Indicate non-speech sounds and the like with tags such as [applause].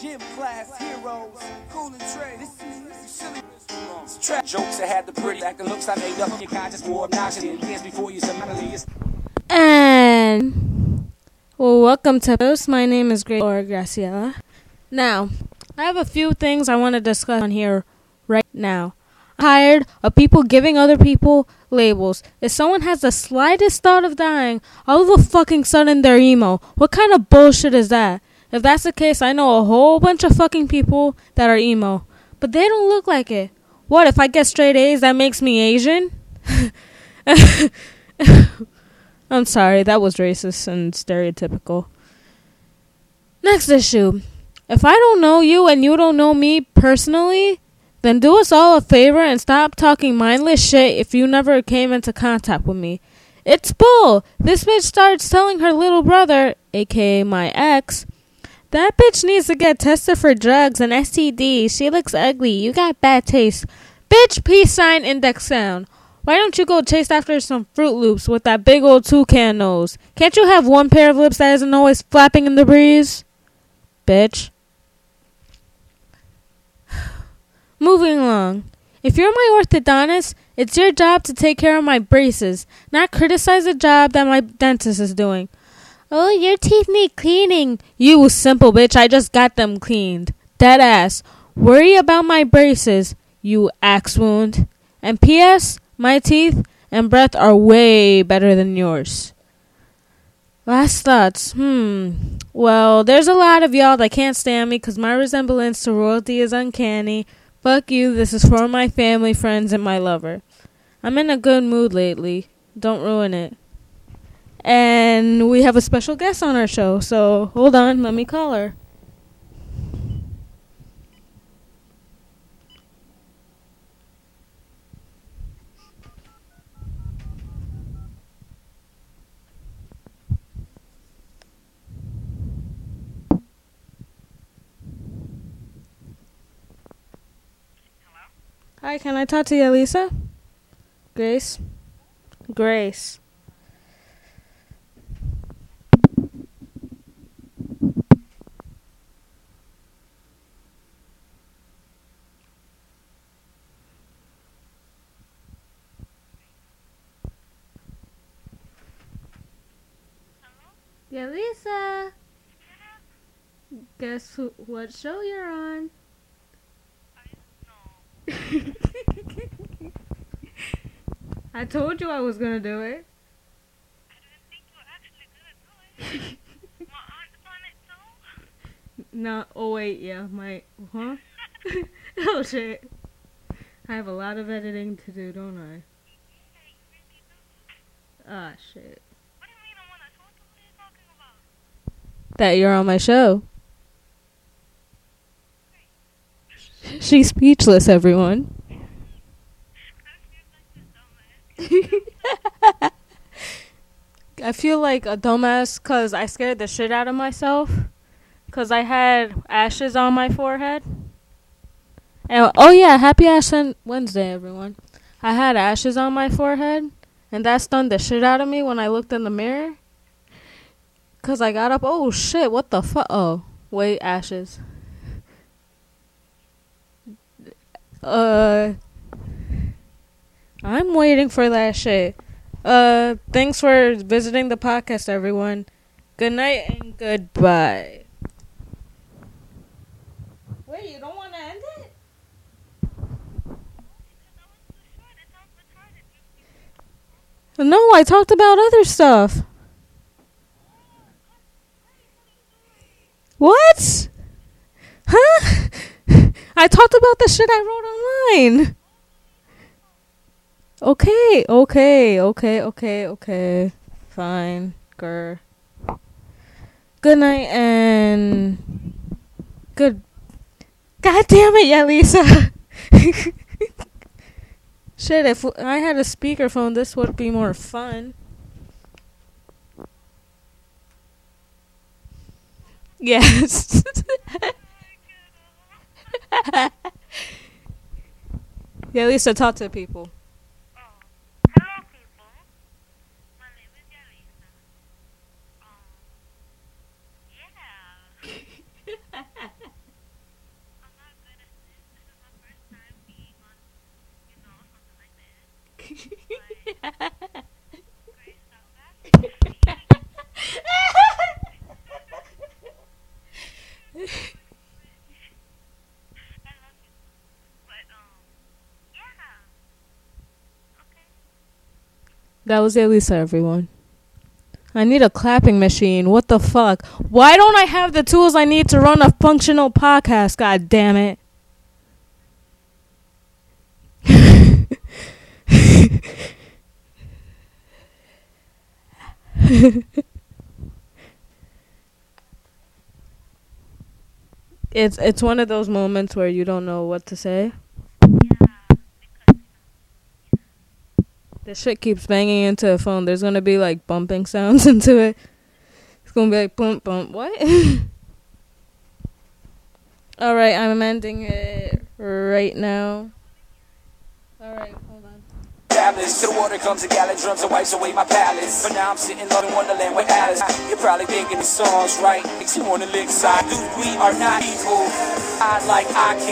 Gym class heroes, cool and Trey. This is silly. Trap jokes that had the pretty acting looks I made up. Your conscience more obnoxious than years before you summarily. And well, welcome to Post. My name is Grace or Graciela. Now, I have a few things I want to discuss on here right now. I'm tired of people giving other people labels. If someone has the slightest thought of dying, all of a fucking sudden they're emo. What kind of bullshit is that? If that's the case, I know a whole bunch of fucking people that are emo, but they don't look like it. What if I get straight A's? That makes me Asian. [laughs] I'm sorry, that was racist and stereotypical. Next issue. If I don't know you and you don't know me personally, then do us all a favor and stop talking mindless shit if you never came into contact with me. It's bull. This bitch starts telling her little brother, aka my ex, that bitch needs to get tested for drugs and STDs. She looks ugly. You got bad taste. Bitch, peace sign, index down. Why don't you go chase after some Fruit Loops with that big old toucan nose? Can't you have one pair of lips that isn't always flapping in the breeze? Bitch. [sighs] Moving along. If you're my orthodontist, it's your job to take care of my braces, not criticize the job that my dentist is doing. Oh, your teeth need cleaning. You simple bitch, I just got them cleaned. Dead ass. Worry about my braces, you axe wound. And P.S. My teeth and breath are way better than yours. Last thoughts. Hmm. Well, there's a lot of y'all that can't stand me because my resemblance to royalty is uncanny. Fuck you. This is for my family, friends, and my lover. I'm in a good mood lately. Don't ruin it. And we have a special guest on our show, so hold on, let me call her. Hi, can I talk to you, Lisa? Grace? Grace. Yeah, Lisa. Guess who, what show you're on? I told you I was gonna do it. [laughs] No, oh wait, yeah, my, huh? [laughs] oh shit. I have a lot of editing to do, don't I? Ah, shit. That you're on my show. She's speechless, everyone. [laughs] I feel like a dumbass because I scared the shit out of myself because I had ashes on my forehead. And oh yeah, happy Ash Wednesday, everyone. I had ashes on my forehead, and that stunned the shit out of me when I looked in the mirror. Cause I got up. Oh shit! What the fuck? Oh wait, ashes. Uh, I'm waiting for that shit. Uh, thanks for visiting the podcast, everyone. Good night and goodbye. Wait, you don't want to end it? No, I talked about other stuff. What? Huh? [laughs] I talked about the shit I wrote online. Okay, okay, okay, okay, okay. Fine, grr. Good night and good. God damn it, yeah, Lisa. [laughs] Shit, if I had a speakerphone, this would be more fun. Yes. yeah, Lisa, talk to people. Hello, people. My name is Yalisa. Um, yeah. That was Elisa, everyone. I need a clapping machine. What the fuck? Why don't I have the tools I need to run a functional podcast? God damn it. [laughs] it's it's one of those moments where you don't know what to say. The shit keeps banging into the phone. There's gonna be like bumping sounds [laughs] into it. It's gonna be like bump bump. What? [laughs] All right, I'm ending it right now. All right, hold on. Tablets. To the water comes a gallon drums and wipes away my palace. But now I'm sitting loving Wonderland with Alice. You're probably thinking the song's right. Makes you wanna lick side. Dude, we are not evil. I like I can.